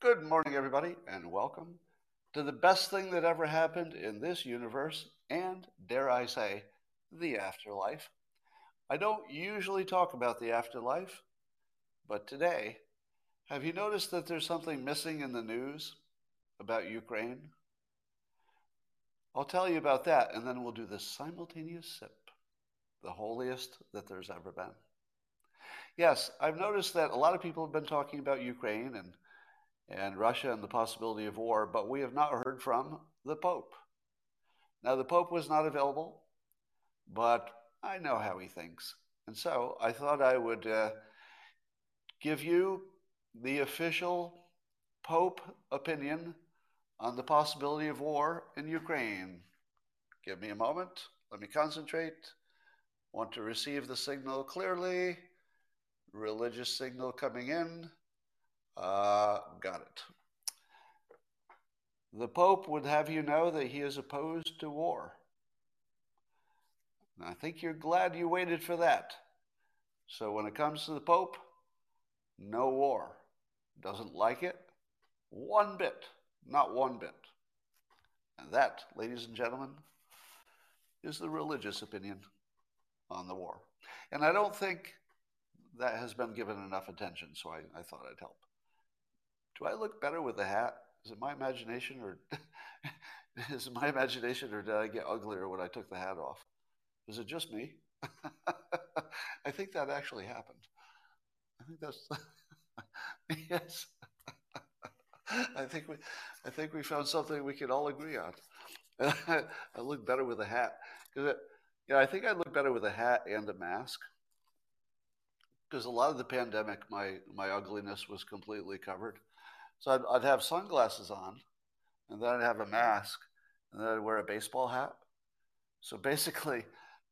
Good morning, everybody, and welcome to the best thing that ever happened in this universe and, dare I say, the afterlife. I don't usually talk about the afterlife, but today, have you noticed that there's something missing in the news about Ukraine? I'll tell you about that, and then we'll do the simultaneous sip, the holiest that there's ever been. Yes, I've noticed that a lot of people have been talking about Ukraine and, and Russia and the possibility of war, but we have not heard from the Pope. Now, the Pope was not available, but I know how he thinks. And so I thought I would uh, give you the official Pope opinion on the possibility of war in Ukraine. Give me a moment. Let me concentrate. Want to receive the signal clearly. Religious signal coming in. Uh, got it. The Pope would have you know that he is opposed to war. And I think you're glad you waited for that. So when it comes to the Pope, no war. Doesn't like it one bit, not one bit. And that, ladies and gentlemen, is the religious opinion on the war. And I don't think that has been given enough attention, so I, I thought I'd help. Do I look better with the hat? Is it my imagination, or is it my imagination, or did I get uglier when I took the hat off? Is it just me? I think that actually happened. I think that's yes. I think we, I think we found something we can all agree on. I look better with a hat because, yeah, I think I look better with a hat and a mask. Because a lot of the pandemic, my my ugliness was completely covered. So I'd, I'd have sunglasses on, and then I'd have a mask, and then I'd wear a baseball hat. So basically,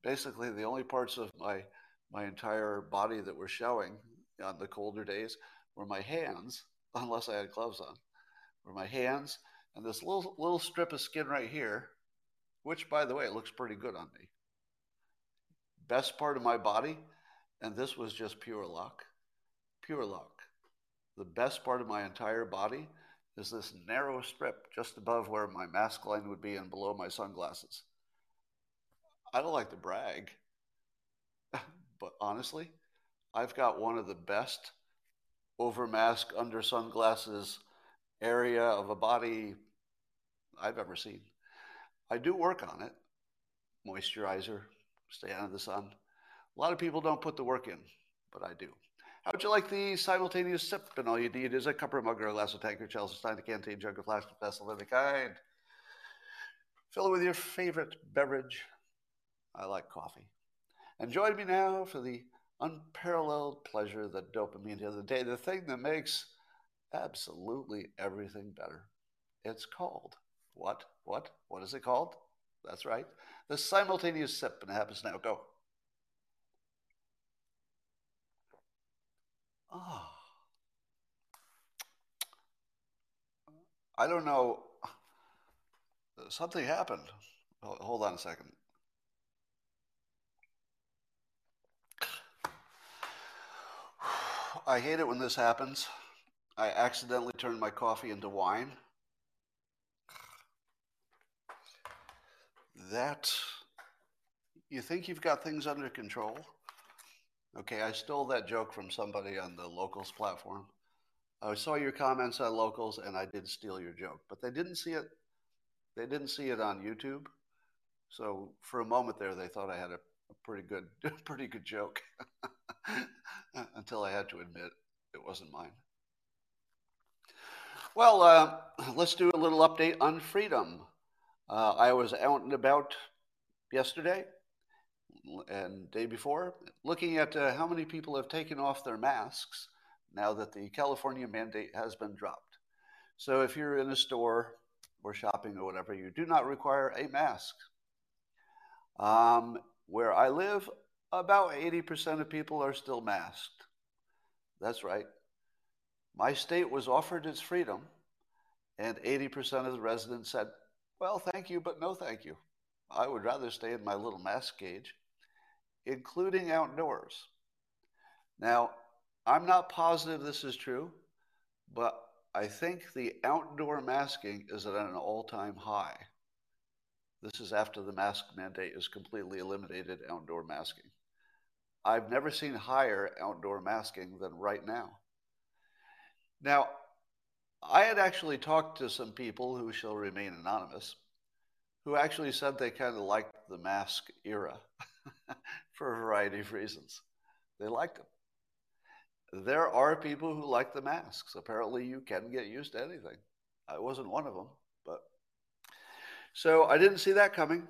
basically the only parts of my my entire body that were showing on the colder days were my hands, unless I had gloves on were my hands and this little little strip of skin right here, which by the way looks pretty good on me. Best part of my body, and this was just pure luck. Pure luck. The best part of my entire body is this narrow strip just above where my mask line would be and below my sunglasses. I don't like to brag, but honestly, I've got one of the best over mask, under sunglasses area of a body I've ever seen. I do work on it, moisturizer, stay out of the sun. A lot of people don't put the work in, but I do. How would you like the simultaneous sip? And all you need is a cup or mug or a glass of tanker, chalice, stein, a canteen, jug, or flask, of vessel of any kind. Fill it with your favorite beverage. I like coffee. And join me now for the unparalleled pleasure that dopamine the other day, the thing that makes absolutely everything better. It's called what? What? What is it called? That's right. The simultaneous sip, and it happens now. Go. Ah. Oh. I don't know. Something happened. Hold on a second. I hate it when this happens. I accidentally turned my coffee into wine. That, you think you've got things under control? Okay, I stole that joke from somebody on the locals platform. I saw your comments on locals and I did steal your joke, but they didn't see it. They didn't see it on YouTube. So for a moment there, they thought I had a, a pretty good, pretty good joke until I had to admit it wasn't mine. Well, uh, let's do a little update on freedom. Uh, I was out and about yesterday and day before looking at uh, how many people have taken off their masks now that the California mandate has been dropped. So if you're in a store or shopping or whatever, you do not require a mask. Um, where I live, about 80% of people are still masked. That's right. My state was offered its freedom, And 80% of the residents said, well, thank you, but no thank you. I would rather stay in my little mask cage, including outdoors. Now, I'm not positive this is true, but I think the outdoor masking is at an all time high. This is after the mask mandate is completely eliminated outdoor masking. I've never seen higher outdoor masking than right now. Now, I had actually talked to some people who shall remain anonymous who actually said they kind of liked the mask era for a variety of reasons. They liked them. There are people who like the masks. Apparently, you can get used to anything. I wasn't one of them, but so I didn't see that coming.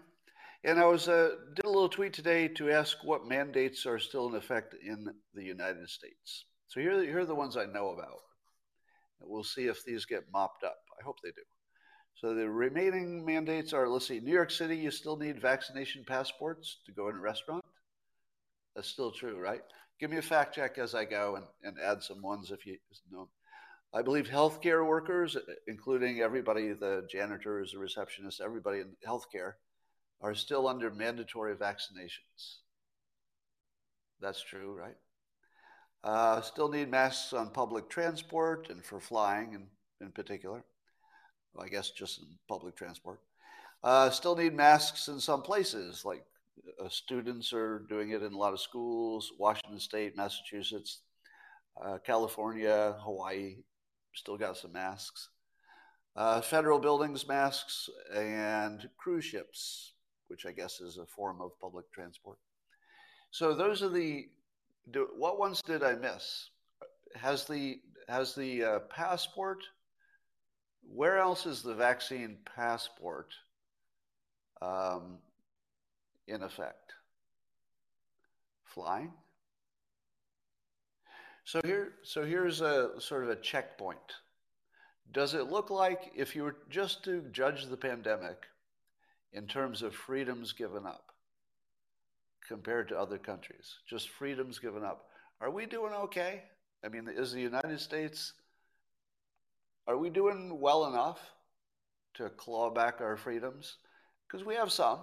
And I was uh, did a little tweet today to ask what mandates are still in effect in the United States. So here, here are the ones I know about. We'll see if these get mopped up. I hope they do. So the remaining mandates are let's see, New York City, you still need vaccination passports to go in a restaurant. That's still true, right? Give me a fact check as I go and, and add some ones if you know. I believe healthcare workers, including everybody, the janitors, the receptionists, everybody in healthcare, are still under mandatory vaccinations. That's true, right? Uh, still need masks on public transport and for flying in, in particular. I guess just in public transport. Uh, still need masks in some places, like uh, students are doing it in a lot of schools. Washington State, Massachusetts, uh, California, Hawaii, still got some masks. Uh, federal buildings, masks, and cruise ships, which I guess is a form of public transport. So those are the do, what ones did I miss? Has the has the uh, passport? Where else is the vaccine passport um, in effect? Flying. So here, so here's a sort of a checkpoint. Does it look like if you were just to judge the pandemic in terms of freedoms given up? Compared to other countries. Just freedoms given up. Are we doing okay? I mean, is the United States, are we doing well enough to claw back our freedoms? Because we have some.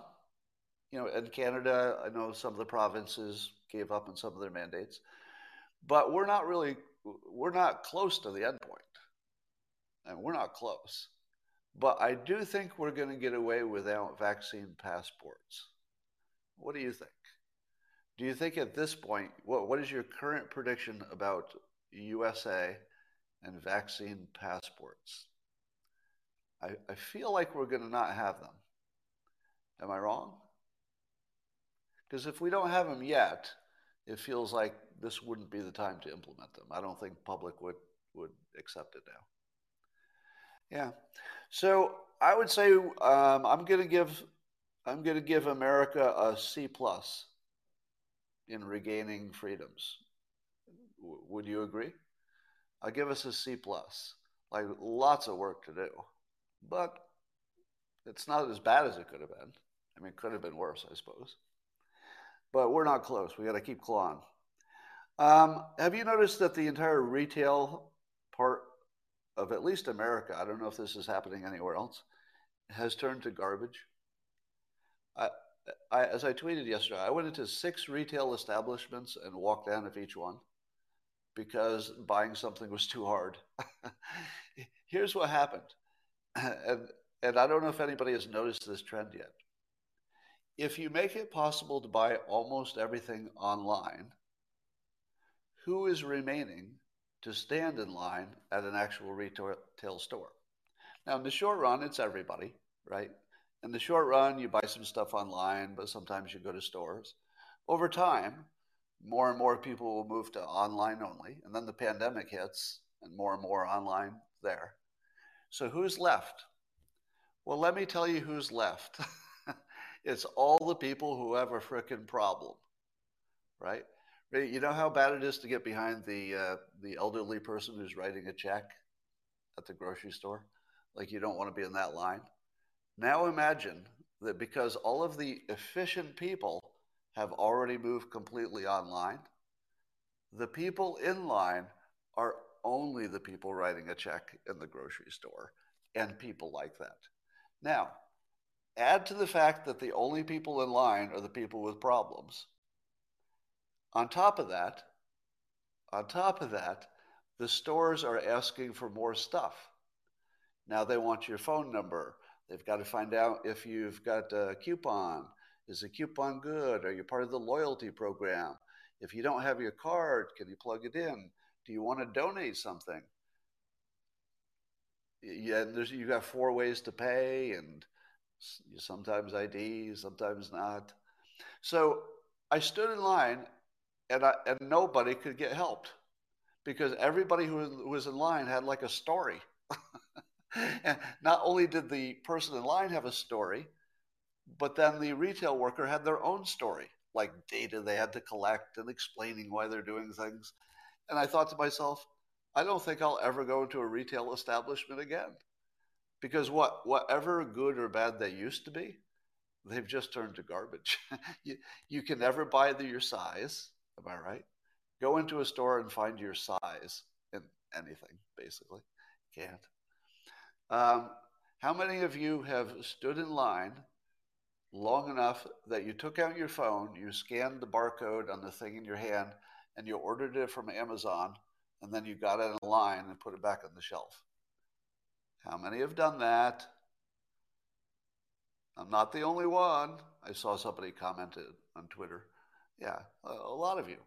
You know, in Canada, I know some of the provinces gave up on some of their mandates, but we're not really, we're not close to the end point. And we're not close. But I do think we're going to get away without vaccine passports. What do you think? Do you think at this point, what, what is your current prediction about USA and vaccine passports? I, I feel like we're going to not have them. Am I wrong? Because if we don't have them yet, it feels like this wouldn't be the time to implement them. I don't think public would, would accept it now. Yeah. So I would say um, I'm going to give I'm going to give America a C plus in regaining freedoms. W- would you agree? I'll give us a C plus. Like lots of work to do, but it's not as bad as it could have been. I mean, it could have been worse, I suppose. But we're not close. We got to keep clawing. Um, have you noticed that the entire retail part of at least America, I don't know if this is happening anywhere else, has turned to garbage? I, I, as I tweeted yesterday, I went into six retail establishments and walked out of each one because buying something was too hard. Here's what happened, and, and I don't know if anybody has noticed this trend yet. If you make it possible to buy almost everything online, who is remaining to stand in line at an actual retail store? Now, in the short run, it's everybody, right? In the short run, you buy some stuff online, but sometimes you go to stores. Over time, more and more people will move to online only, and then the pandemic hits, and more and more online there. So who's left? Well, let me tell you who's left. it's all the people who have a freaking problem, right? You know how bad it is to get behind the uh, the elderly person who's writing a check at the grocery store. Like you don't want to be in that line. Now imagine that because all of the efficient people have already moved completely online, the people in line are only the people writing a check in the grocery store. and people like that. Now, add to the fact that the only people in line are the people with problems. On top of that, on top of that, the stores are asking for more stuff. Now they want your phone number. They've got to find out if you've got a coupon. Is the coupon good? Are you part of the loyalty program? If you don't have your card, can you plug it in? Do you want to donate something? Yeah, there's, you got four ways to pay, and sometimes ID, sometimes not. So I stood in line, and I, and nobody could get helped because everybody who was in line had like a story. and not only did the person in line have a story, but then the retail worker had their own story, like data they had to collect and explaining why they're doing things. And I thought to myself, I don't think I'll ever go into a retail establishment again. Because what whatever good or bad they used to be, they've just turned to garbage. you, you can never buy the, your size, am I right? Go into a store and find your size in anything, basically. Can't. Um, how many of you have stood in line long enough that you took out your phone, you scanned the barcode on the thing in your hand, and you ordered it from Amazon, and then you got it in line and put it back on the shelf? How many have done that? I'm not the only one. I saw somebody commented on Twitter. Yeah, a lot of you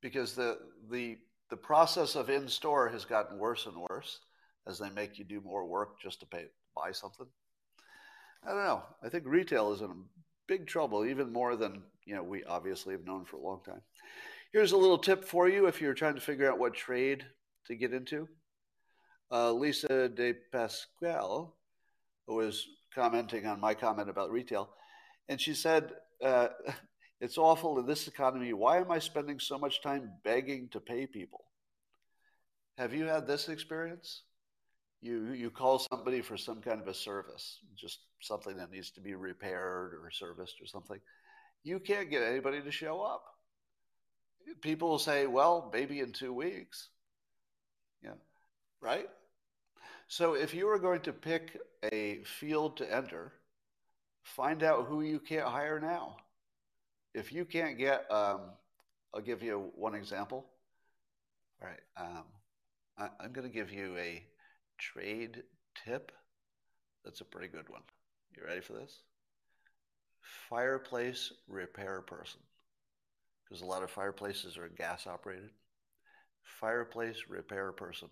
because the the the process of in store has gotten worse and worse as they make you do more work just to pay buy something. I don't know. I think retail is in big trouble, even more than you know we obviously have known for a long time. Here's a little tip for you if you're trying to figure out what trade to get into. Uh, Lisa De Pasquale was commenting on my comment about retail, and she said, uh, It's awful in this economy. Why am I spending so much time begging to pay people? Have you had this experience? You, you call somebody for some kind of a service, just something that needs to be repaired or serviced or something. You can't get anybody to show up. People will say, well, maybe in two weeks. Yeah, right? So if you are going to pick a field to enter, find out who you can't hire now if you can't get, um, I'll give you one example. All right. Um, I, am going to give you a trade tip. That's a pretty good one. You ready for this? Fireplace repair person. Because a lot of fireplaces are gas operated. Fireplace repair person.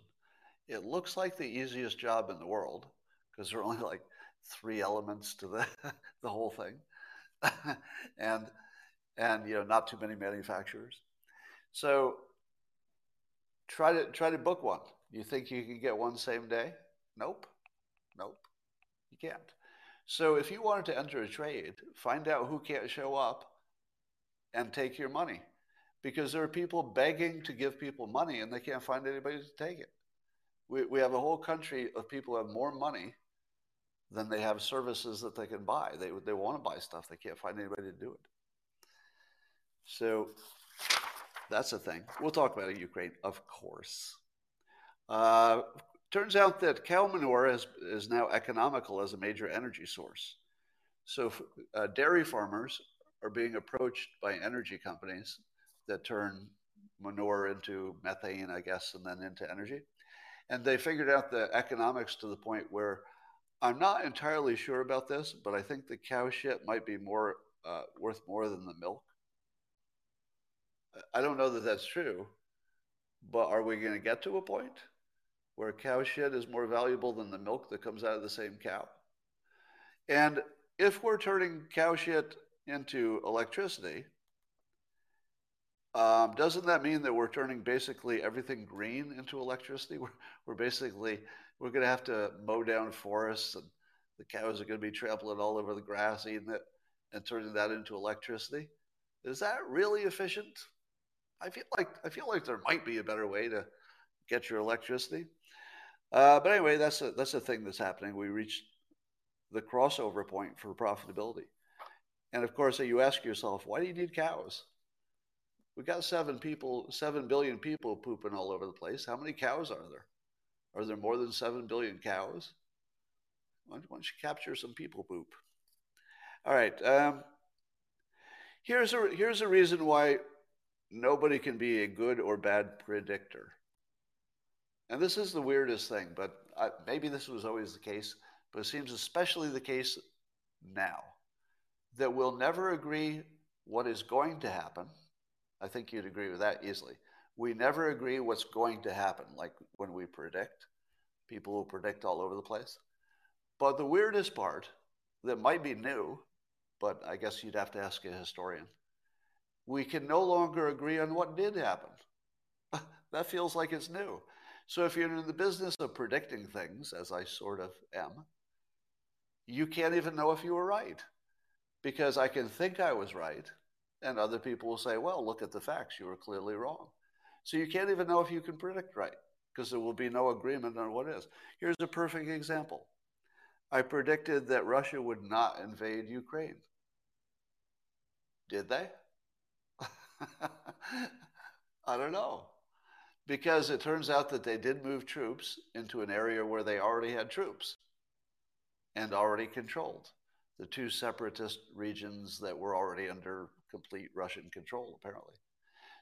It looks like the easiest job in the world because there are only like three elements to the, the whole thing. and and you know not too many manufacturers. So try to try to book one. You think you can get one same day? Nope, nope, you can't. So if you wanted to enter a trade, find out who can't show up and take your money, because there are people begging to give people money and they can't find anybody to take it. We we have a whole country of people who have more money than they have services that they can buy. They they want to buy stuff, they can't find anybody to do it. So that's a thing. We'll talk about it, Ukraine, of course. Uh, turns out that cow manure is, is now economical as a major energy source. So uh, dairy farmers are being approached by energy companies that turn manure into methane, I guess, and then into energy. And they figured out the economics to the point where I'm not entirely sure about this, but I think the cow shit might be more uh, worth more than the milk. I don't know that that's true, but are we going to get to a point where cow shit is more valuable than the milk that comes out of the same cow? And if we're turning cow shit into electricity, um, doesn't that mean that we're turning basically everything green into electricity? We're, we're basically we're going to have to mow down forests, and the cows are going to be trampling all over the grass, eating it, and turning that into electricity. Is that really efficient? I feel like I feel like there might be a better way to get your electricity. Uh, but anyway, that's a that's a thing that's happening. We reached the crossover point for profitability, and of course, you ask yourself, why do you need cows? We've got seven people, seven billion people pooping all over the place. How many cows are there? Are there more than seven billion cows? Why don't you capture some people poop? All right. Um, here's a here's a reason why nobody can be a good or bad predictor. And this is the weirdest thing, but I, maybe this was always the case, but it seems especially the case now that we'll never agree what is going to happen. I think you'd agree with that easily. We never agree what's going to happen, like when we predict. People will predict all over the place. But the weirdest part that might be new, but I guess you'd have to ask a historian, we can no longer agree on what did happen. that feels like it's new. So if you're in the business of predicting things, as I sort of am, you can't even know if you were right because I can think I was right, and other people will say, well, look at the facts, you were clearly wrong. So you can't even know if you can predict right because there will be no agreement on what is. Here's a perfect example I predicted that Russia would not invade Ukraine. Did they? I don't know. Because it turns out that they did move troops into an area where they already had troops and already controlled the two separatist regions that were already under complete Russian control, apparently.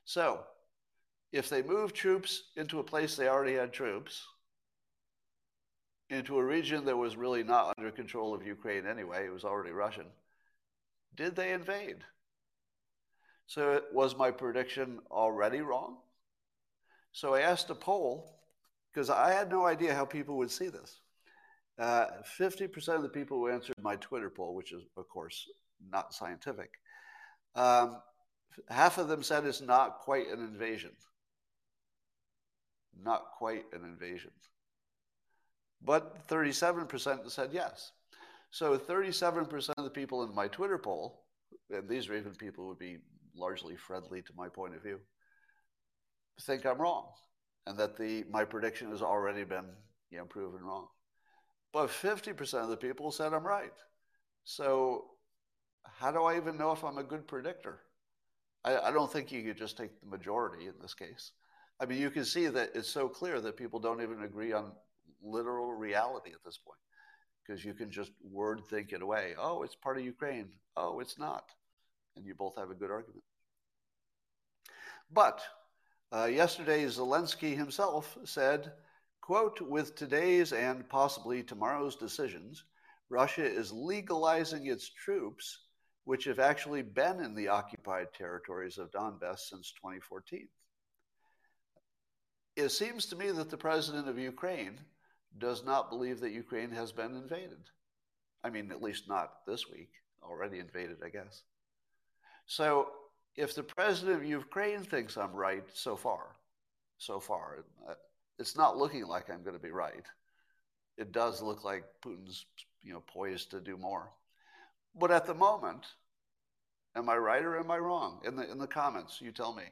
So, if they moved troops into a place they already had troops, into a region that was really not under control of Ukraine anyway, it was already Russian, did they invade? So, was my prediction already wrong? So, I asked a poll because I had no idea how people would see this. Uh, 50% of the people who answered my Twitter poll, which is, of course, not scientific, um, half of them said it's not quite an invasion. Not quite an invasion. But 37% said yes. So 37% of the people in my Twitter poll, and these are even people who would be largely friendly to my point of view, think I'm wrong and that the my prediction has already been you know, proven wrong. But 50% of the people said I'm right. So how do I even know if I'm a good predictor? I, I don't think you could just take the majority in this case. I mean, you can see that it's so clear that people don't even agree on literal reality at this point because you can just word think it away. Oh, it's part of Ukraine. Oh, it's not. And you both have a good argument. But uh, yesterday, Zelensky himself said, quote, with today's and possibly tomorrow's decisions, Russia is legalizing its troops, which have actually been in the occupied territories of Donbass since 2014. It seems to me that the president of Ukraine does not believe that Ukraine has been invaded. I mean, at least not this week, already invaded, I guess. So if the president of Ukraine thinks I'm right so far, so far, uh, it's not looking like I'm going to be right. It does look like Putin's you know poised to do more. But at the moment, am I right or am I wrong? In the in the comments, you tell me.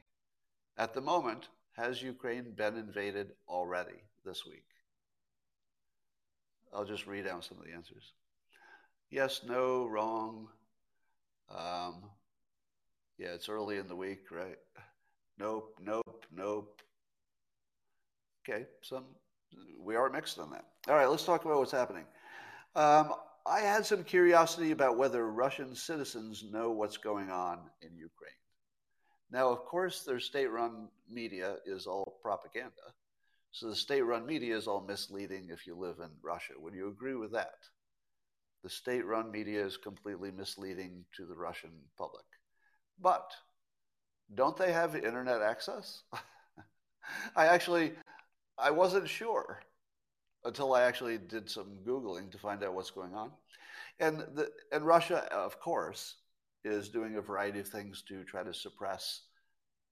At the moment, has Ukraine been invaded already this week? I'll just read out some of the answers. Yes, no, wrong. Um, yeah, it's early in the week, right? Nope, nope, nope. Okay, some we are mixed on that. All right, let's talk about what's happening. Um, I had some curiosity about whether Russian citizens know what's going on in Ukraine. Now, of course, their state run media is all propaganda. So the state run media is all misleading if you live in Russia. Would you agree with that? The state run media is completely misleading to the Russian public. But don't they have internet access? I actually I wasn't sure until I actually did some googling to find out what's going on. And the, and Russia, of course, is doing a variety of things to try to suppress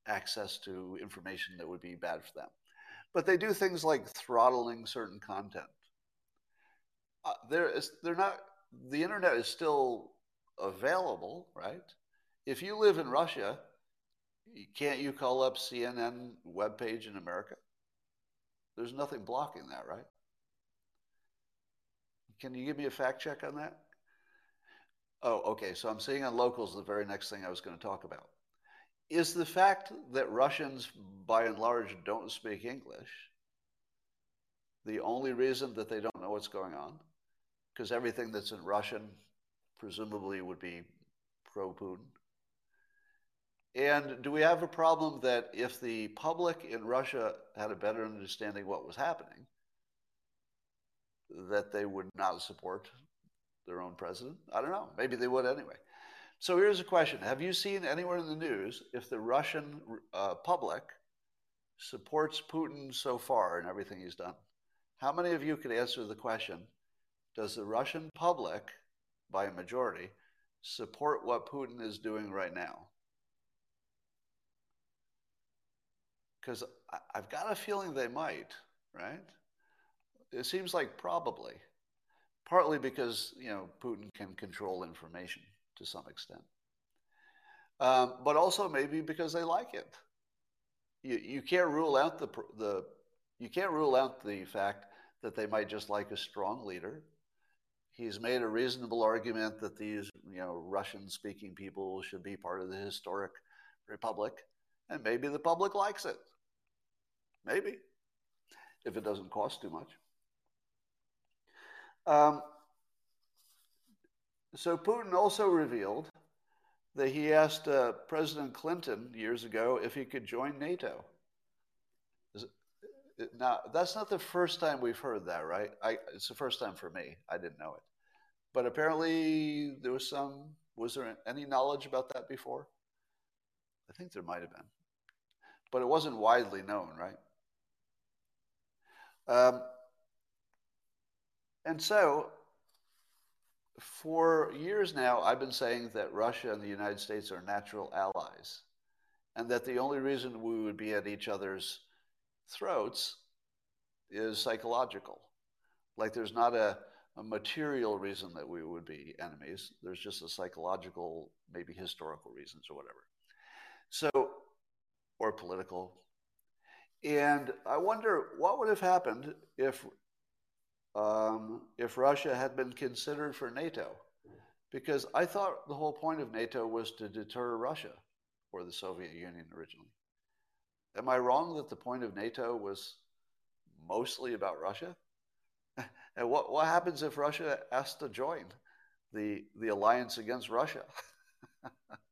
access to information that would be bad for them. But they do things like throttling certain content. Uh, there is, they're not. The internet is still available, right? If you live in Russia, can't you call up CNN webpage in America? There's nothing blocking that, right? Can you give me a fact check on that? Oh, okay. So I'm seeing on locals the very next thing I was going to talk about. Is the fact that Russians, by and large, don't speak English the only reason that they don't know what's going on? because everything that's in Russian presumably would be pro Putin. And do we have a problem that if the public in Russia had a better understanding what was happening, that they would not support their own president? I don't know. Maybe they would anyway. So here's a question Have you seen anywhere in the news if the Russian uh, public supports Putin so far in everything he's done? How many of you could answer the question Does the Russian public, by a majority, support what Putin is doing right now? Because I've got a feeling they might, right? It seems like probably, partly because you know Putin can control information to some extent, um, but also maybe because they like it. You you can't rule out the the you can't rule out the fact that they might just like a strong leader. He's made a reasonable argument that these you know Russian speaking people should be part of the historic republic, and maybe the public likes it. Maybe, if it doesn't cost too much. Um, so Putin also revealed that he asked uh, President Clinton years ago if he could join NATO. It, now, that's not the first time we've heard that, right? I, it's the first time for me. I didn't know it. But apparently, there was some, was there any knowledge about that before? I think there might have been. But it wasn't widely known, right? Um, and so, for years now, I've been saying that Russia and the United States are natural allies, and that the only reason we would be at each other's throats is psychological. Like there's not a, a material reason that we would be enemies, there's just a psychological, maybe historical reasons or whatever. So, or political, and I wonder what would have happened if, um, if Russia had been considered for NATO. Because I thought the whole point of NATO was to deter Russia or the Soviet Union originally. Am I wrong that the point of NATO was mostly about Russia? and what, what happens if Russia asks to join the, the alliance against Russia?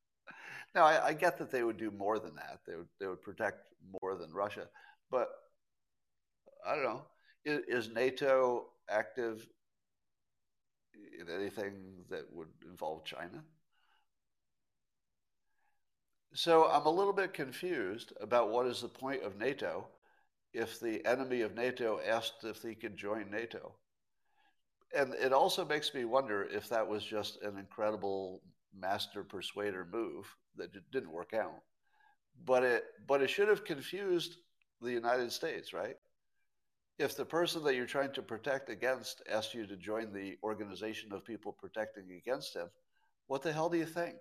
now, I, I, get that they would do more than that. They would, they would protect more than Russia. But I don't know. Is, is NATO active in anything that would involve China? So I'm a little bit confused about what is the point of NATO if the enemy of NATO asked if he could join NATO. And it also makes me wonder if that was just an incredible master persuader move that didn't work out. But it but it should have confused the United States, right? If the person that you're trying to protect against asks you to join the organization of people protecting against him, what the hell do you think?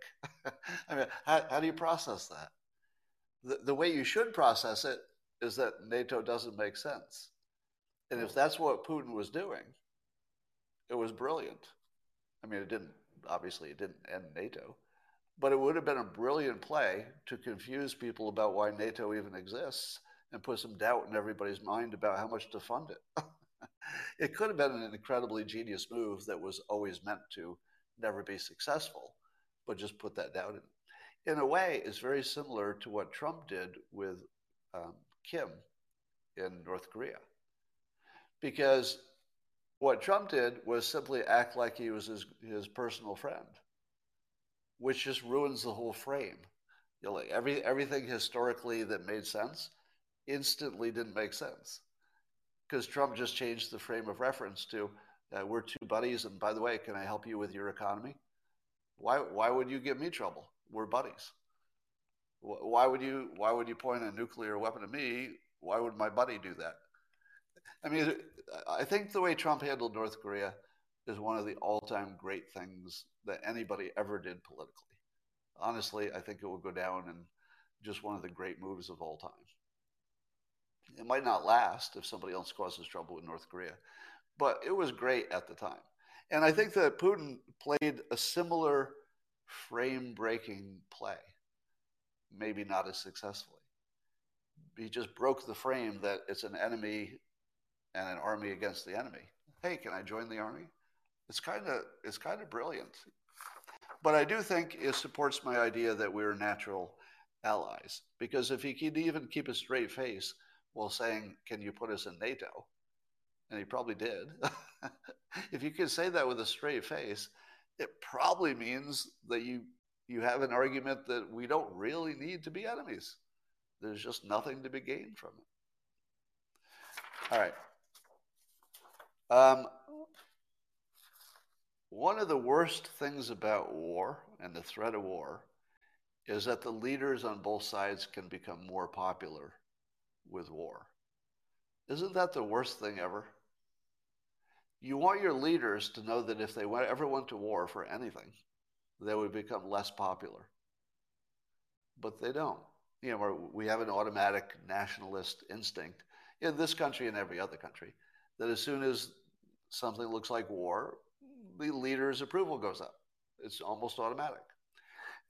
I mean, how, how do you process that? The, the way you should process it is that NATO doesn't make sense. And if hmm. that's what Putin was doing, it was brilliant. I mean, it didn't, obviously, it didn't end NATO, but it would have been a brilliant play to confuse people about why NATO even exists and put some doubt in everybody's mind about how much to fund it. it could have been an incredibly genius move that was always meant to never be successful, but just put that doubt in. In a way, it's very similar to what Trump did with um, Kim in North Korea. Because what Trump did was simply act like he was his, his personal friend, which just ruins the whole frame. You know, like every, everything historically that made sense instantly didn't make sense because Trump just changed the frame of reference to uh, we're two buddies, and by the way, can I help you with your economy? Why why would you give me trouble? We're buddies. Why would you why would you point a nuclear weapon at me? Why would my buddy do that? I mean, I think the way Trump handled North Korea is one of the all-time great things that anybody ever did politically. Honestly, I think it will go down in just one of the great moves of all time. It might not last if somebody else causes trouble with North Korea, but it was great at the time. And I think that Putin played a similar frame breaking play, maybe not as successfully. He just broke the frame that it's an enemy and an army against the enemy. Hey, can I join the army? It's kind of it's kind of brilliant. But I do think it supports my idea that we're natural allies. Because if he could even keep a straight face while saying, Can you put us in NATO? And he probably did. if you could say that with a straight face, it probably means that you you have an argument that we don't really need to be enemies. There's just nothing to be gained from it. All right. Um, one of the worst things about war and the threat of war is that the leaders on both sides can become more popular with war. Isn't that the worst thing ever? You want your leaders to know that if they ever went to war for anything, they would become less popular. But they don't. You know, we have an automatic nationalist instinct in this country and every other country that as soon as something looks like war, the leader's approval goes up. It's almost automatic.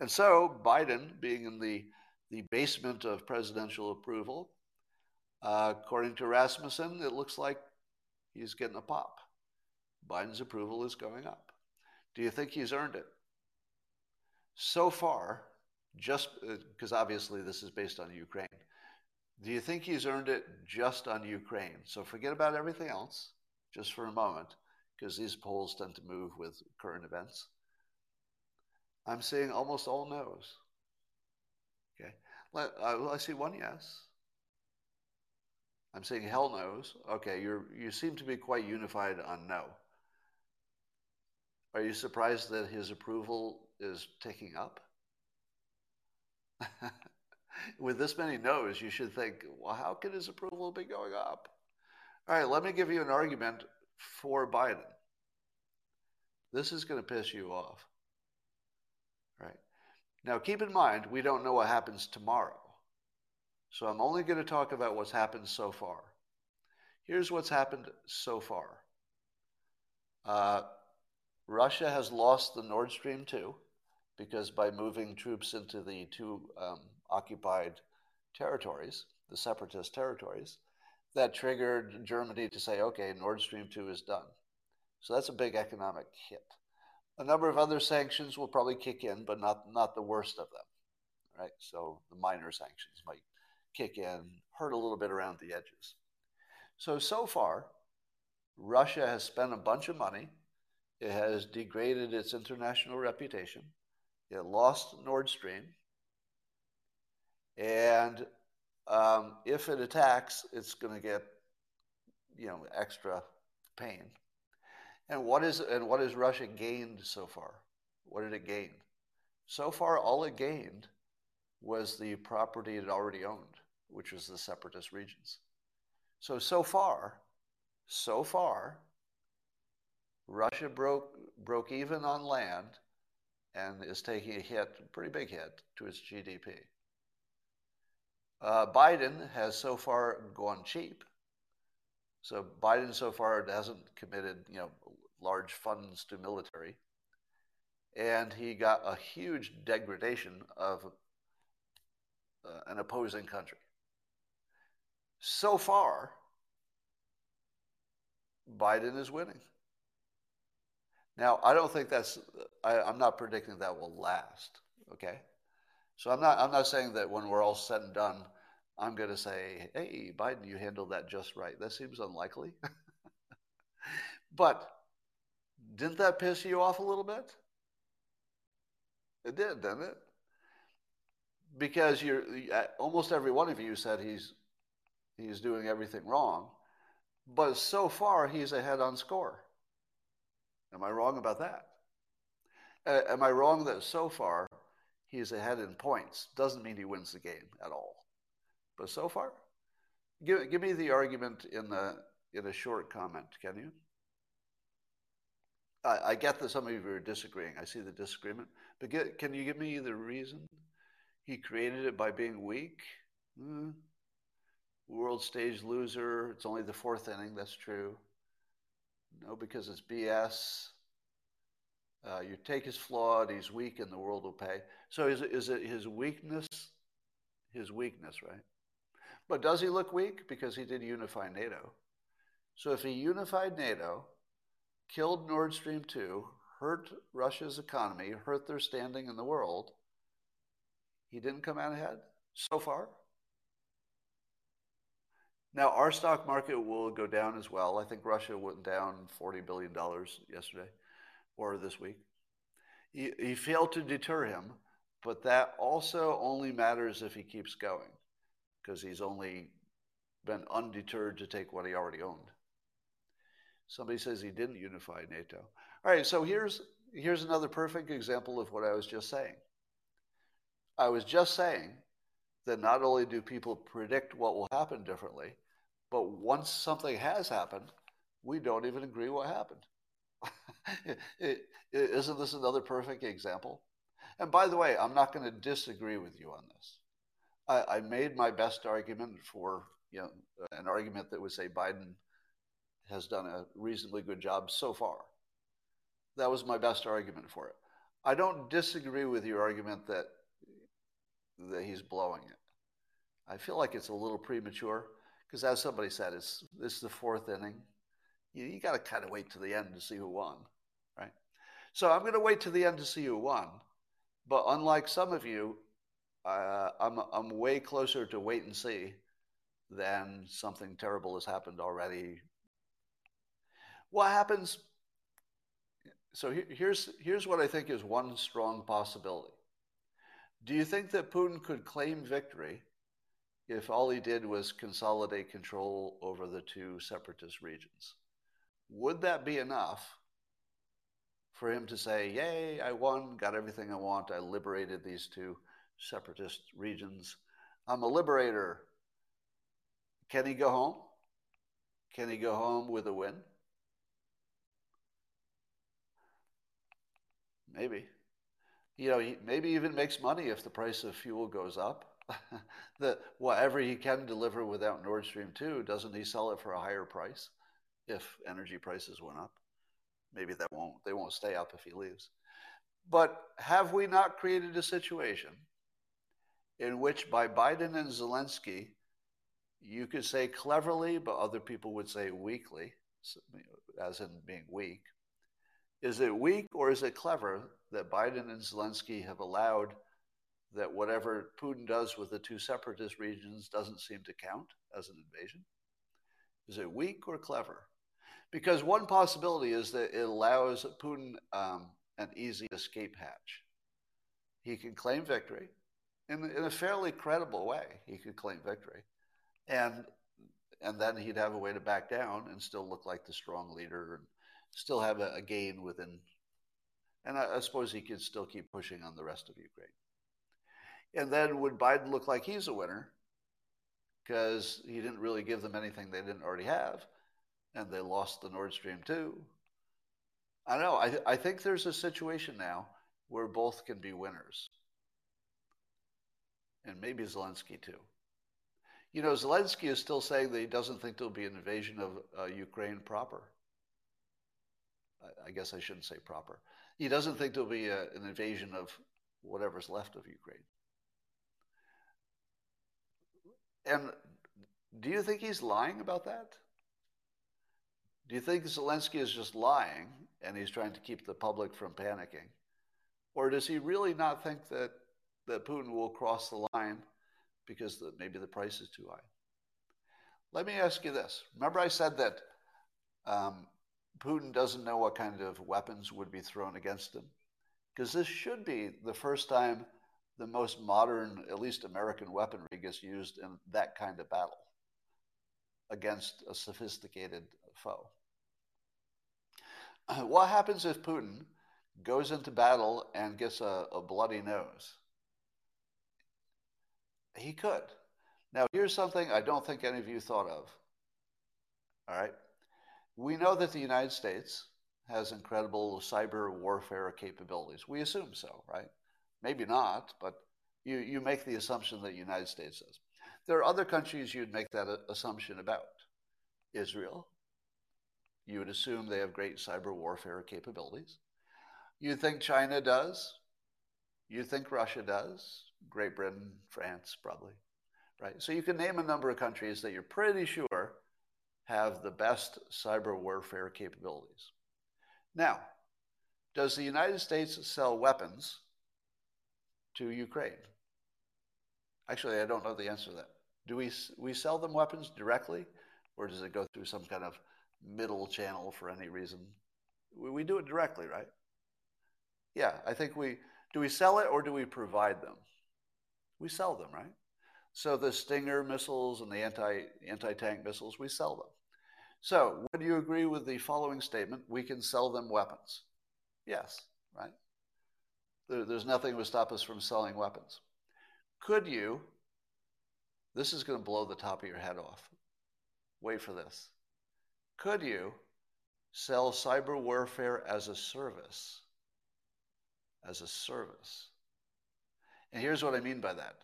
And so Biden, being in the, the basement of presidential approval, uh, according to Rasmussen, it looks like he's getting a pop. Biden's approval is going up. Do you think he's earned it? So far, just because uh, obviously this is based on Ukraine, do you think he's earned it just on Ukraine? So forget about everything else just for a moment, because these polls tend to move with current events. I'm seeing almost all no's. Okay. Uh, I see one yes. I'm saying hell knows. Okay, you you seem to be quite unified on no. Are you surprised that his approval is ticking up? With this many no's, you should think, well, how can his approval be going up? All right, let me give you an argument for Biden. This is going to piss you off. Right? Now, keep in mind, we don't know what happens tomorrow. So I'm only going to talk about what's happened so far. Here's what's happened so far uh, Russia has lost the Nord Stream 2 because by moving troops into the two um, occupied territories, the separatist territories, that triggered Germany to say, okay, Nord Stream 2 is done. So that's a big economic hit. A number of other sanctions will probably kick in, but not, not the worst of them, right? So the minor sanctions might kick in, hurt a little bit around the edges. So, so far, Russia has spent a bunch of money. It has degraded its international reputation. It lost Nord Stream. And um, if it attacks, it's going to get, you know, extra pain. And what is and what has Russia gained so far? What did it gain? So far, all it gained was the property it already owned, which was the separatist regions. So so far, so far, Russia broke broke even on land and is taking a hit, a pretty big hit, to its GDP. Uh, Biden has so far gone cheap. So Biden so far hasn't committed, you know, large funds to military, and he got a huge degradation of uh, an opposing country. So far, Biden is winning. Now, I don't think that's, I, I'm not predicting that will last, okay? So I'm not, I'm not saying that when we're all said and done, I'm going to say, hey, Biden, you handled that just right. That seems unlikely. but didn't that piss you off a little bit? It did, didn't it? Because you're almost every one of you said he's he's doing everything wrong, but so far he's ahead on score. Am I wrong about that? Am I wrong that so far he's ahead in points? Doesn't mean he wins the game at all. But so far, give, give me the argument in, the, in a short comment, can you? I, I get that some of you are disagreeing. I see the disagreement. But get, can you give me the reason? He created it by being weak? Hmm. World stage loser. It's only the fourth inning. That's true. No, because it's BS. Uh, take is flawed. He's weak, and the world will pay. So is is it his weakness? His weakness, right? But does he look weak? Because he did unify NATO. So if he unified NATO, killed Nord Stream 2, hurt Russia's economy, hurt their standing in the world, he didn't come out ahead so far. Now, our stock market will go down as well. I think Russia went down $40 billion yesterday or this week. He, he failed to deter him, but that also only matters if he keeps going because he's only been undeterred to take what he already owned. Somebody says he didn't unify NATO. All right, so here's, here's another perfect example of what I was just saying. I was just saying that not only do people predict what will happen differently, but once something has happened, we don't even agree what happened. Isn't this another perfect example? And by the way, I'm not going to disagree with you on this. I, I, made my best argument for you know an argument that would say Biden has done a reasonably good job so far. That was my best argument for it. I don't disagree with your argument that that he's blowing it. I feel like it's a little premature because, as somebody said, it's this is the fourth inning. You, you got to kind of wait to the end to see who won? So I'm going to wait to the end to see who won. But unlike some of you, uh, I'm I'm way closer to wait and see than something terrible has happened already. What happens? So here's here's what I think is one strong possibility. Do you think that Putin could claim victory if all he did was consolidate control over the two separatist regions? Would that be enough for him to say, Yay, I won, got everything I want, I liberated these two separatist regions? I'm a liberator. Can he go home? Can he go home with a win? Maybe you know, he maybe even makes money if the price of fuel goes up. that whatever he can deliver without Nord Stream 2, doesn't he sell it for a higher price if energy prices went up? Maybe that won't they won't stay up if he leaves. But have we not created a situation in which by Biden and Zelensky, you could say cleverly, but other people would say weakly, as in being weak. Is it weak or is it clever that Biden and Zelensky have allowed that whatever Putin does with the two separatist regions doesn't seem to count as an invasion? Is it weak or clever? Because one possibility is that it allows Putin um, an easy escape hatch. He can claim victory in, in a fairly credible way. He could claim victory. And, and then he'd have a way to back down and still look like the strong leader and still have a, a gain within and I, I suppose he could still keep pushing on the rest of Ukraine. And then would Biden look like he's a winner because he didn't really give them anything they didn't already have, and they lost the Nord Stream 2? I know. I, I think there's a situation now where both can be winners. And maybe Zelensky too. You know, Zelensky is still saying that he doesn't think there'll be an invasion of uh, Ukraine proper. I, I guess I shouldn't say proper he doesn't think there'll be a, an invasion of whatever's left of Ukraine. And do you think he's lying about that? Do you think Zelensky is just lying and he's trying to keep the public from panicking? Or does he really not think that, that Putin will cross the line because the, maybe the price is too high? Let me ask you this. Remember, I said that um, Putin doesn't know what kind of weapons would be thrown against him. Because this should be the first time the most modern, at least American weaponry gets used in that kind of battle against a sophisticated foe. What happens if Putin goes into battle and gets a, a bloody nose? He could. Now, here's something I don't think any of you thought of. All right. We know that the United States has incredible cyber warfare capabilities. We assume so, right? Maybe not, but you, you make the assumption that the United States does. There are other countries you'd make that uh, assumption about. Israel, you would assume they have great cyber warfare capabilities. You think China does. You think Russia does. Great Britain, France, probably. Right? So you can name a number of countries that you're pretty sure have the best cyber warfare capabilities. Now, does the United States sell weapons to Ukraine? Actually, I don't know the answer to that. Do we, we sell them weapons directly, or does it go through some kind of middle channel for any reason? We, we do it directly, right? Yeah, I think we do we sell it or do we provide them? We sell them, right? So the Stinger missiles and the anti anti tank missiles, we sell them. So would you agree with the following statement? We can sell them weapons. Yes, right? There, there's nothing to stop us from selling weapons. Could you? This is going to blow the top of your head off. Wait for this. Could you sell cyber warfare as a service? As a service. And here's what I mean by that.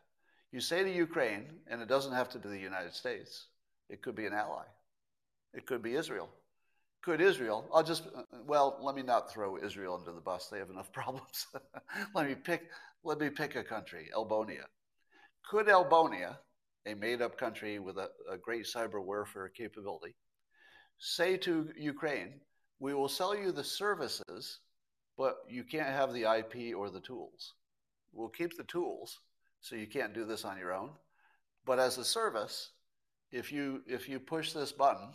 You say to Ukraine, and it doesn't have to be the United States, it could be an ally, it could be Israel. Could Israel, I'll just, well, let me not throw Israel under the bus. They have enough problems. let me pick, let me pick a country, Albonia. Could Albonia, a made up country with a, a great cyber warfare capability, say to Ukraine, we will sell you the services, but you can't have the IP or the tools. We'll keep the tools, so you can't do this on your own. But as a service, if you if you push this button,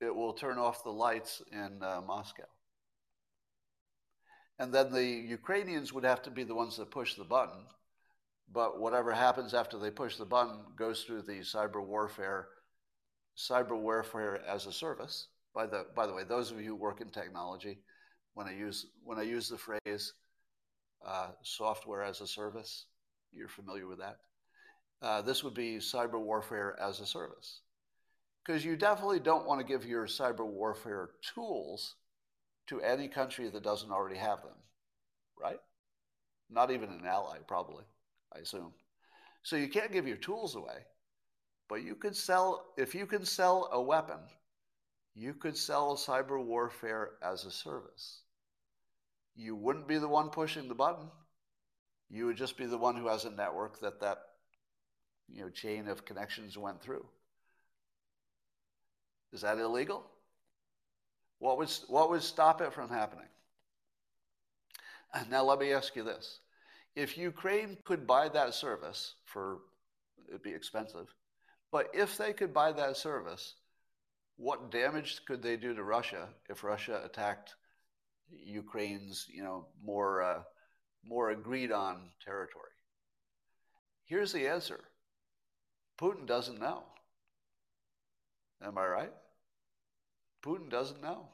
it will turn off the lights in uh, Moscow. And then the Ukrainians would have to be the ones that push the button but whatever happens after they push the button goes through the cyber warfare, cyber warfare as a service. By the by the way, those of you who work in technology, when I use when I use the phrase uh, software as a service, you're familiar with that. Uh, this would be cyber warfare as a service, because you definitely don't want to give your cyber warfare tools to any country that doesn't already have them, right? Not even an ally, probably. I assume. So you can't give your tools away, but you could sell, if you can sell a weapon, you could sell cyber warfare as a service. You wouldn't be the one pushing the button. You would just be the one who has a network that that you know chain of connections went through. Is that illegal? What would what would stop it from happening? Now let me ask you this if Ukraine could buy that service for, it'd be expensive, but if they could buy that service, what damage could they do to Russia if Russia attacked Ukraine's, you know, more, uh, more agreed on territory? Here's the answer Putin doesn't know. Am I right? Putin doesn't know.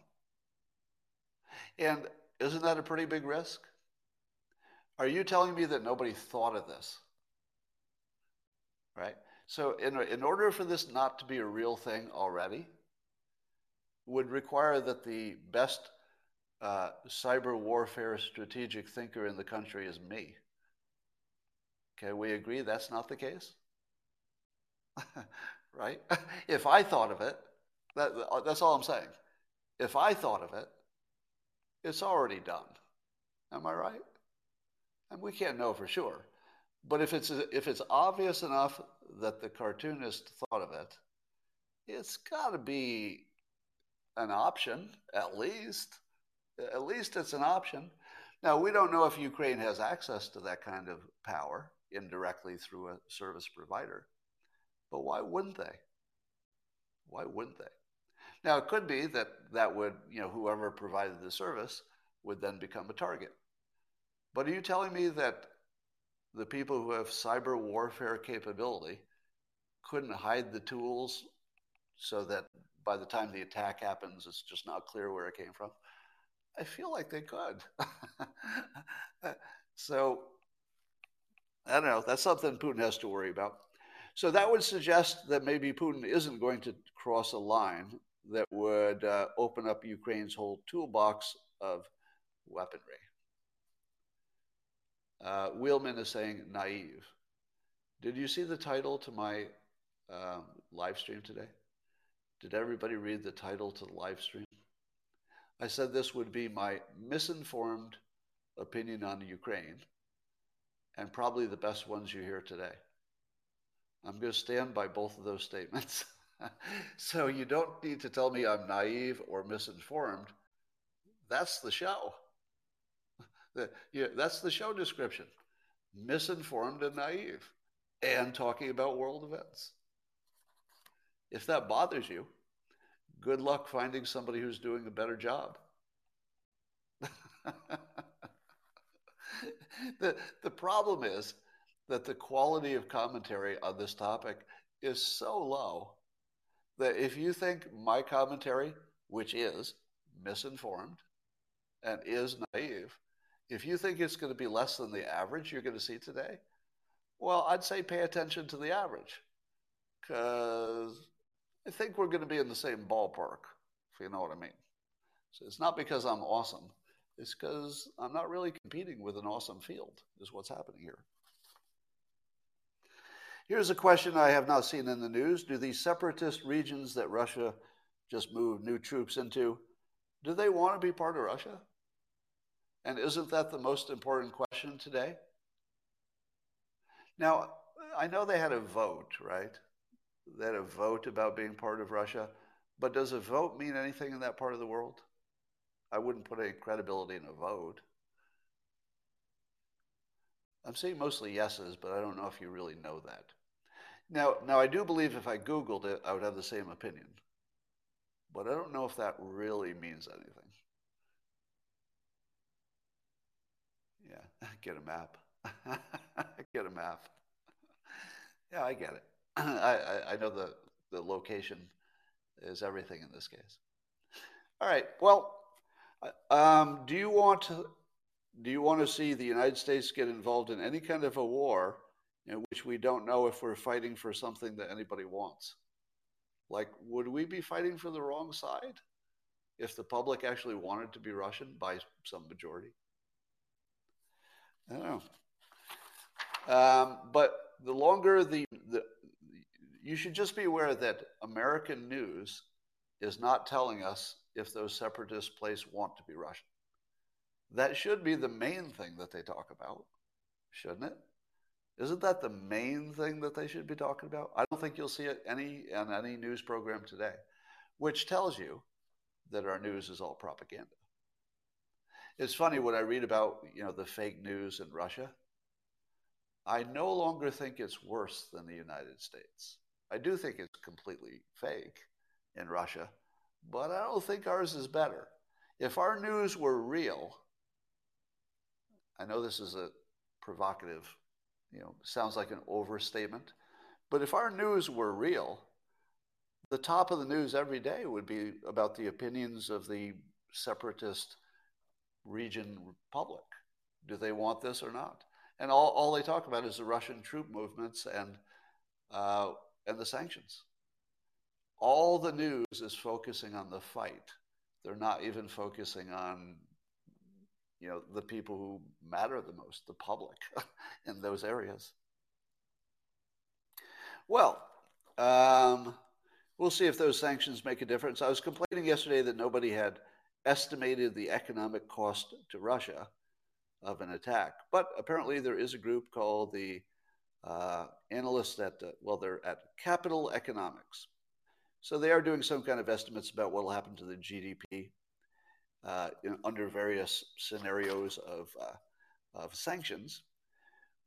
And isn't that a pretty big risk? Are you telling me that nobody thought of this? Right? So, in, in order for this not to be a real thing already, would require that the best uh, cyber warfare strategic thinker in the country is me. Can we agree that's not the case? right? if I thought of it, that, that's all I'm saying. If I thought of it, it's already done. Am I right? And we can't know for sure. But if it's, if it's obvious enough that the cartoonist thought of it, it's got to be an option, at least. At least it's an option. Now, we don't know if Ukraine has access to that kind of power indirectly through a service provider. But why wouldn't they? Why wouldn't they? Now, it could be that that would, you know, whoever provided the service would then become a target. But are you telling me that the people who have cyber warfare capability couldn't hide the tools so that by the time the attack happens, it's just not clear where it came from? I feel like they could. so I don't know. That's something Putin has to worry about. So that would suggest that maybe Putin isn't going to cross a line that would uh, open up Ukraine's whole toolbox of weaponry. Uh, Wheelman is saying naive. Did you see the title to my uh, live stream today? Did everybody read the title to the live stream? I said this would be my misinformed opinion on Ukraine and probably the best ones you hear today. I'm going to stand by both of those statements. so you don't need to tell me I'm naive or misinformed. That's the show. The, that's the show description. Misinformed and naive, and talking about world events. If that bothers you, good luck finding somebody who's doing a better job. the, the problem is that the quality of commentary on this topic is so low that if you think my commentary, which is misinformed and is naive, if you think it's going to be less than the average you're going to see today, well, I'd say pay attention to the average because I think we're going to be in the same ballpark, if you know what I mean. So it's not because I'm awesome, it's because I'm not really competing with an awesome field, is what's happening here. Here's a question I have not seen in the news. Do these separatist regions that Russia just moved new troops into, do they want to be part of Russia? And isn't that the most important question today? Now, I know they had a vote, right? They had a vote about being part of Russia, but does a vote mean anything in that part of the world? I wouldn't put any credibility in a vote. I'm seeing mostly yeses, but I don't know if you really know that. Now, now I do believe if I Googled it, I would have the same opinion. But I don't know if that really means anything. Yeah, get a map. get a map. Yeah, I get it. I, I, I know the, the location is everything in this case. All right. Well, um, do you want to do you want to see the United States get involved in any kind of a war in which we don't know if we're fighting for something that anybody wants? Like, would we be fighting for the wrong side if the public actually wanted to be Russian by some majority? I don't know. Um, but the longer the, the, you should just be aware that American news is not telling us if those separatist places want to be Russian. That should be the main thing that they talk about, shouldn't it? Isn't that the main thing that they should be talking about? I don't think you'll see it any on any news program today, which tells you that our news is all propaganda. It's funny when I read about you know the fake news in Russia. I no longer think it's worse than the United States. I do think it's completely fake in Russia, but I don't think ours is better. If our news were real, I know this is a provocative, you know, sounds like an overstatement, but if our news were real, the top of the news every day would be about the opinions of the separatist region republic. Do they want this or not? And all, all they talk about is the Russian troop movements and, uh, and the sanctions all the news is focusing on the fight. They're not even focusing on, you know, the people who matter the most, the public in those areas. Well, um, we'll see if those sanctions make a difference. I was complaining yesterday that nobody had estimated the economic cost to Russia of an attack, but apparently there is a group called the uh, analysts at, uh, well, they're at Capital Economics so they are doing some kind of estimates about what will happen to the GDP uh, in, under various scenarios of, uh, of sanctions.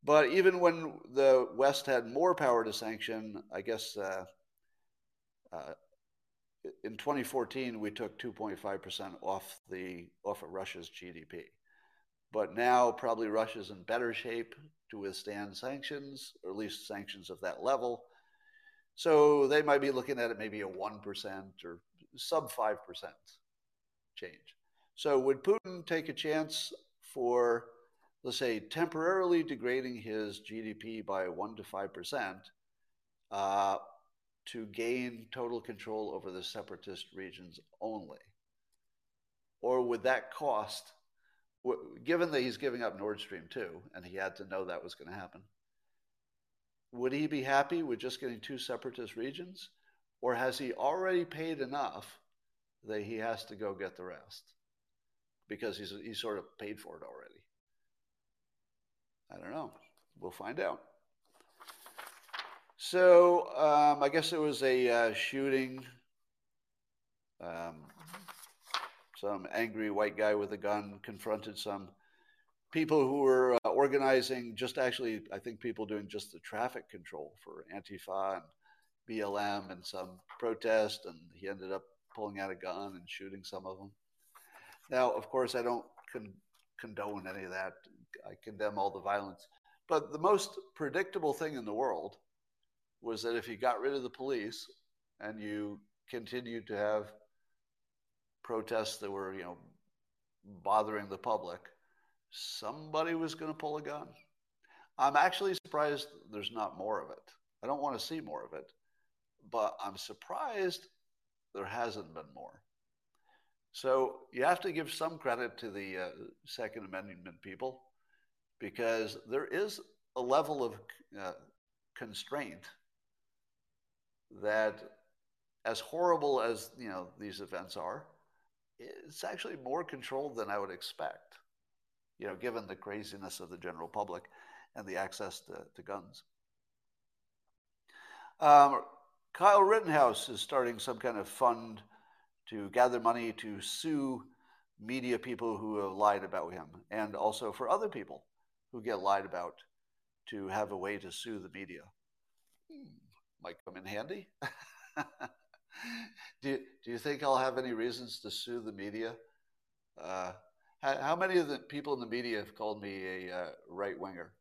But even when the West had more power to sanction, I guess uh, uh in 2014 we took 2.5% off the off of Russia's GDP. But now probably Russia's in better shape to withstand sanctions, or at least sanctions of that level. So they might be looking at it maybe a 1% or sub 5% change. So would Putin take a chance for, let's say, temporarily degrading his GDP by 1 to 5% uh, to gain total control over the separatist regions only? Or would that cost, given that he's giving up Nord Stream 2, and he had to know that was going to happen, would he be happy with just getting two separatist regions? Or has he already paid enough that he has to go get the rest? Because he's, he's sort of paid for it already. I don't know. We'll find out. So um, I guess it was a uh, shooting. Um, some angry white guy with a gun confronted some people who were uh, organizing just actually, I think people doing just the traffic control for Antifa and BLM and some protest, and he ended up pulling out a gun and shooting some of them. Now, of course, I don't con- condone any of that. I condemn all the violence. But the most predictable thing in the world was that if you got rid of the police and you continued to have protests that were, you know, bothering the public, somebody was going to pull a gun. I'm actually surprised there's not more of it. I don't want to see more of it, but I'm surprised there hasn't been more. So you have to give some credit to the uh, Second Amendment people because there is a level of uh, constraint that, as horrible as you know these events are, it's actually more controlled than I would expect. You know, given the craziness of the general public and the access to, to guns. Um, Kyle Rittenhouse is starting some kind of fund to gather money to sue media people who have lied about him, and also for other people who get lied about to have a way to sue the media. Hmm, might come in handy. do, you, do you think I'll have any reasons to sue the media? Uh, how, how, many of the people in the media have called me a uh, right winger?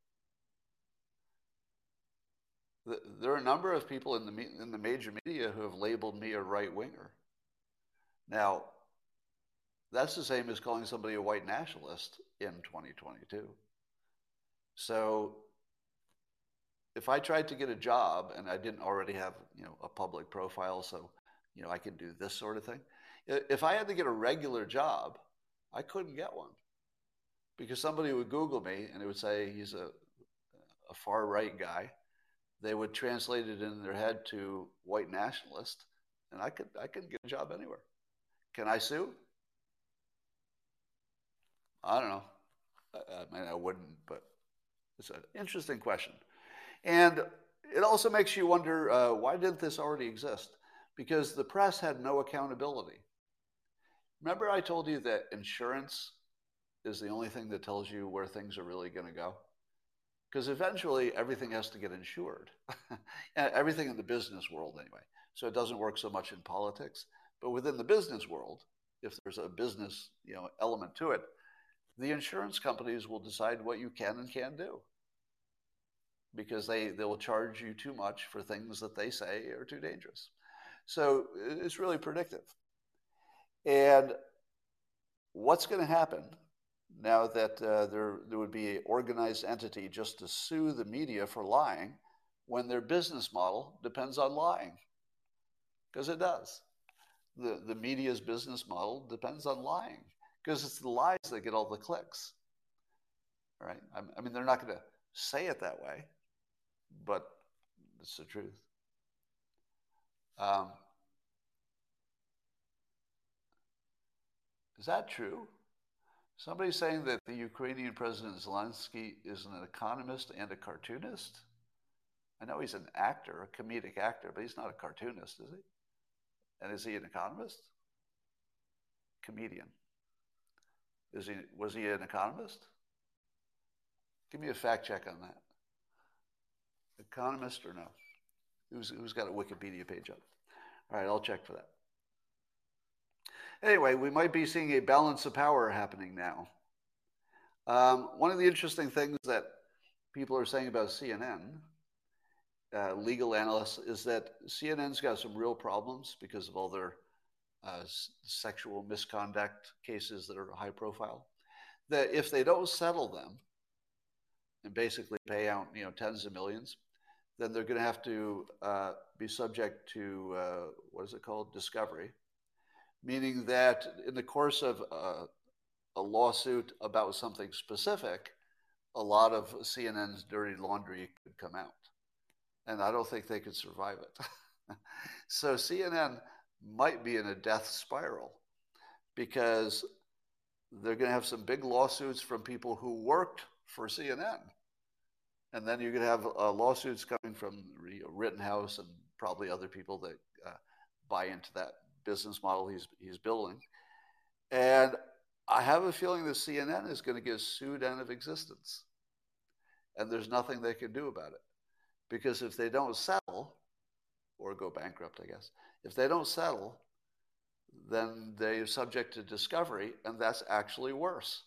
The, there are a number of people in the, in the major media who have labeled me a right winger. Now, that's the same as calling somebody a white nationalist in 2022. So if I tried to get a job and I didn't already have, you know, a public profile, so, you know, I could do this sort of thing. If I had to get a regular job, I couldn't get one because somebody would Google me and it would say he's a, a far right guy. They would translate it in their head to white nationalist, and I could I could get a job anywhere. Can I sue? I don't know. I, I mean, I wouldn't, but it's an interesting question. And it also makes you wonder uh, why didn't this already exist? Because the press had no accountability. Remember, I told you that insurance is the only thing that tells you where things are really going to go? Because eventually everything has to get insured. everything in the business world, anyway. So it doesn't work so much in politics. But within the business world, if there's a business you know, element to it, the insurance companies will decide what you can and can't do because they, they will charge you too much for things that they say are too dangerous. So it's really predictive. And what's going to happen now that uh, there, there would be an organized entity just to sue the media for lying when their business model depends on lying? Because it does. The, the media's business model depends on lying because it's the lies that get all the clicks. Right? I, I mean, they're not going to say it that way, but it's the truth. Um, is that true? Somebody's saying that the Ukrainian President Zelensky is an economist and a cartoonist. I know he's an actor, a comedic actor, but he's not a cartoonist, is he? And is he an economist? Comedian. Is he, was he an economist? Give me a fact check on that. Economist or no? Who's, who's got a Wikipedia page up? All right, I'll check for that. Anyway, we might be seeing a balance of power happening now. Um, one of the interesting things that people are saying about CNN, uh, legal analysts, is that CNN's got some real problems because of all their uh, sexual misconduct cases that are high profile. That if they don't settle them and basically pay out, you know, tens of millions, then they're going to have to uh, be subject to uh, what is it called? Discovery, meaning that in the course of uh, a lawsuit about something specific, a lot of CNN's dirty laundry could come out. And I don't think they could survive it. so CNN might be in a death spiral because they're going to have some big lawsuits from people who worked for CNN. And then you're going to have uh, lawsuits coming from Rittenhouse and probably other people that uh, buy into that business model he's, he's building. And I have a feeling that CNN is going to get sued out of existence. And there's nothing they can do about it. Because if they don't settle, or go bankrupt, I guess, if they don't settle, then they're subject to discovery, and that's actually worse.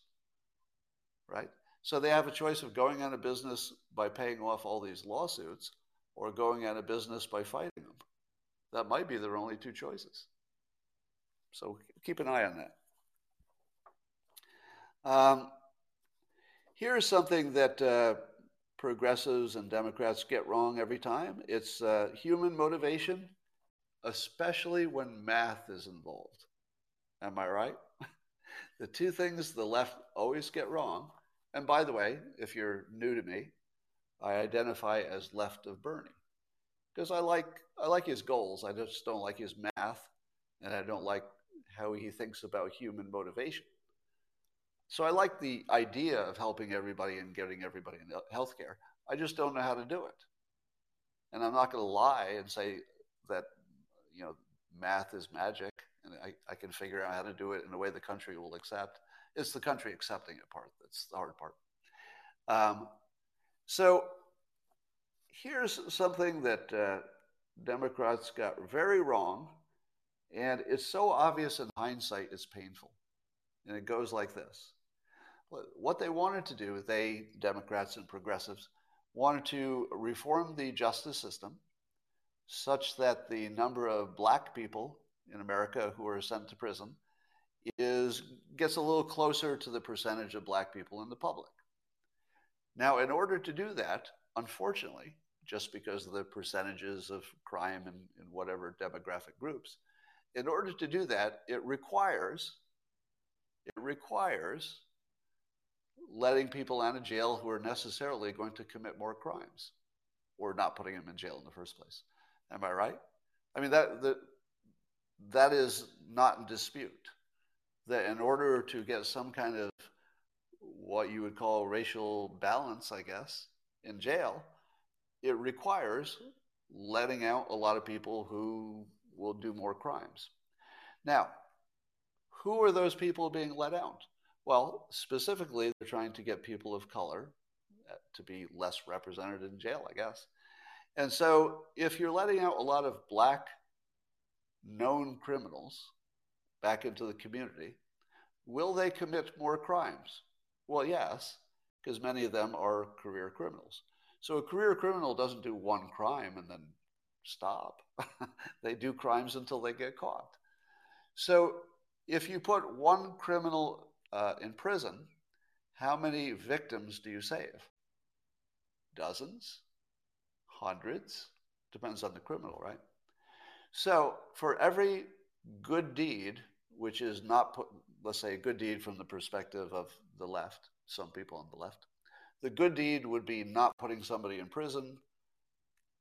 Right? So they have a choice of going out of business by paying off all these lawsuits or going out of business by fighting them. That might be their only two choices. So keep an eye on that. Um, here's something that uh, progressives and Democrats get wrong every time it's uh, human motivation, especially when math is involved. Am I right? the two things the left always get wrong, and by the way, if you're new to me, I identify as left of Bernie because I like I like his goals. I just don't like his math, and I don't like how he thinks about human motivation. So I like the idea of helping everybody and getting everybody in healthcare. I just don't know how to do it. And I'm not going to lie and say that you know math is magic and I, I can figure out how to do it in a way the country will accept. It's the country accepting it part that's the hard part. Um, so here's something that uh, Democrats got very wrong, and it's so obvious in hindsight, it's painful. And it goes like this What they wanted to do, they, Democrats and progressives, wanted to reform the justice system such that the number of black people in America who are sent to prison is gets a little closer to the percentage of black people in the public. Now, in order to do that, unfortunately, just because of the percentages of crime in, in whatever demographic groups. In order to do that, it requires it requires letting people out of jail who are necessarily going to commit more crimes or not putting them in jail in the first place. Am I right? I mean that the, that is not in dispute. That in order to get some kind of what you would call racial balance, I guess, in jail, it requires letting out a lot of people who will do more crimes. Now, who are those people being let out? Well, specifically, they're trying to get people of color uh, to be less represented in jail, I guess. And so, if you're letting out a lot of black known criminals back into the community, will they commit more crimes? Well, yes, because many of them are career criminals. So a career criminal doesn't do one crime and then stop. they do crimes until they get caught. So if you put one criminal uh, in prison, how many victims do you save? Dozens? Hundreds? Depends on the criminal, right? So for every good deed, which is not put, let's say, a good deed from the perspective of the left, some people on the left, the good deed would be not putting somebody in prison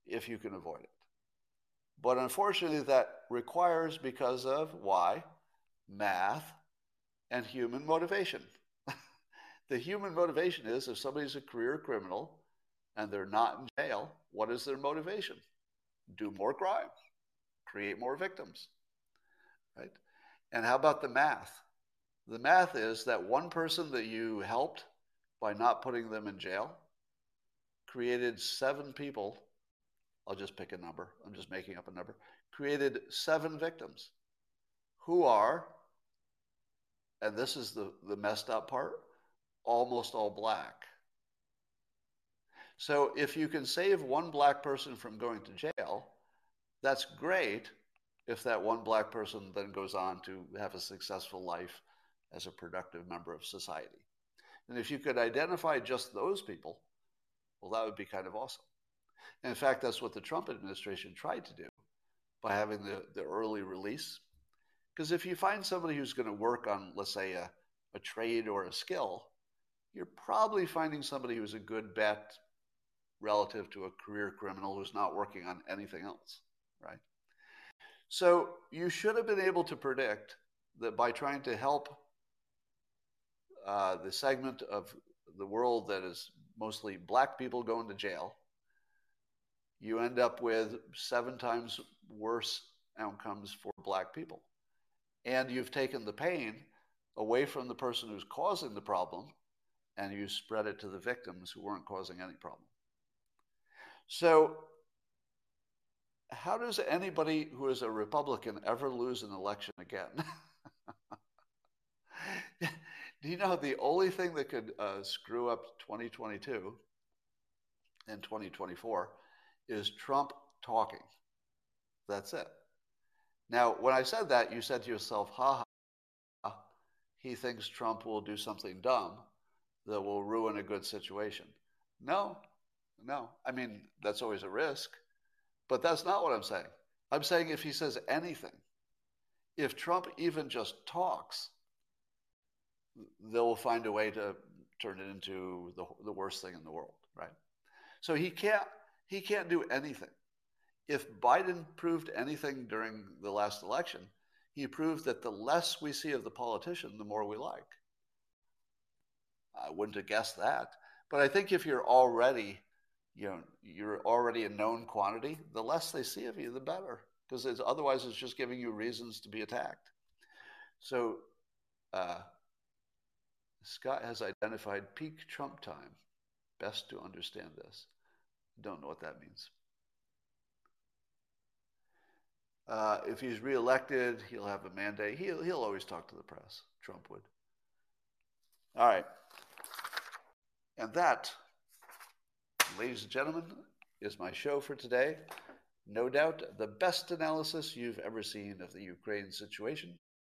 if you can avoid it. But unfortunately, that requires because of why? Math and human motivation. the human motivation is if somebody's a career criminal and they're not in jail, what is their motivation? Do more crime, create more victims. Right? And how about the math? The math is that one person that you helped by not putting them in jail, created seven people. I'll just pick a number. I'm just making up a number. Created seven victims who are, and this is the, the messed up part, almost all black. So if you can save one black person from going to jail, that's great if that one black person then goes on to have a successful life as a productive member of society. And if you could identify just those people, well, that would be kind of awesome. And in fact, that's what the Trump administration tried to do by having the, the early release. Because if you find somebody who's going to work on, let's say, a, a trade or a skill, you're probably finding somebody who's a good bet relative to a career criminal who's not working on anything else, right? So you should have been able to predict that by trying to help uh, the segment of the world that is mostly black people going to jail, you end up with seven times worse outcomes for black people. And you've taken the pain away from the person who's causing the problem and you spread it to the victims who weren't causing any problem. So, how does anybody who is a Republican ever lose an election again? Do you know the only thing that could uh, screw up 2022 and 2024 is Trump talking? That's it. Now, when I said that, you said to yourself, ha ha, he thinks Trump will do something dumb that will ruin a good situation. No, no. I mean, that's always a risk, but that's not what I'm saying. I'm saying if he says anything, if Trump even just talks, they'll find a way to turn it into the, the worst thing in the world, right? So he can't he can't do anything. If Biden proved anything during the last election, he proved that the less we see of the politician, the more we like. I wouldn't have guessed that. But I think if you're already, you know, you're already a known quantity, the less they see of you, the better, because it's, otherwise it's just giving you reasons to be attacked. So uh, Scott has identified peak Trump time. Best to understand this. Don't know what that means. Uh, if he's reelected, he'll have a mandate. He'll, he'll always talk to the press. Trump would. All right. And that, ladies and gentlemen, is my show for today. No doubt the best analysis you've ever seen of the Ukraine situation.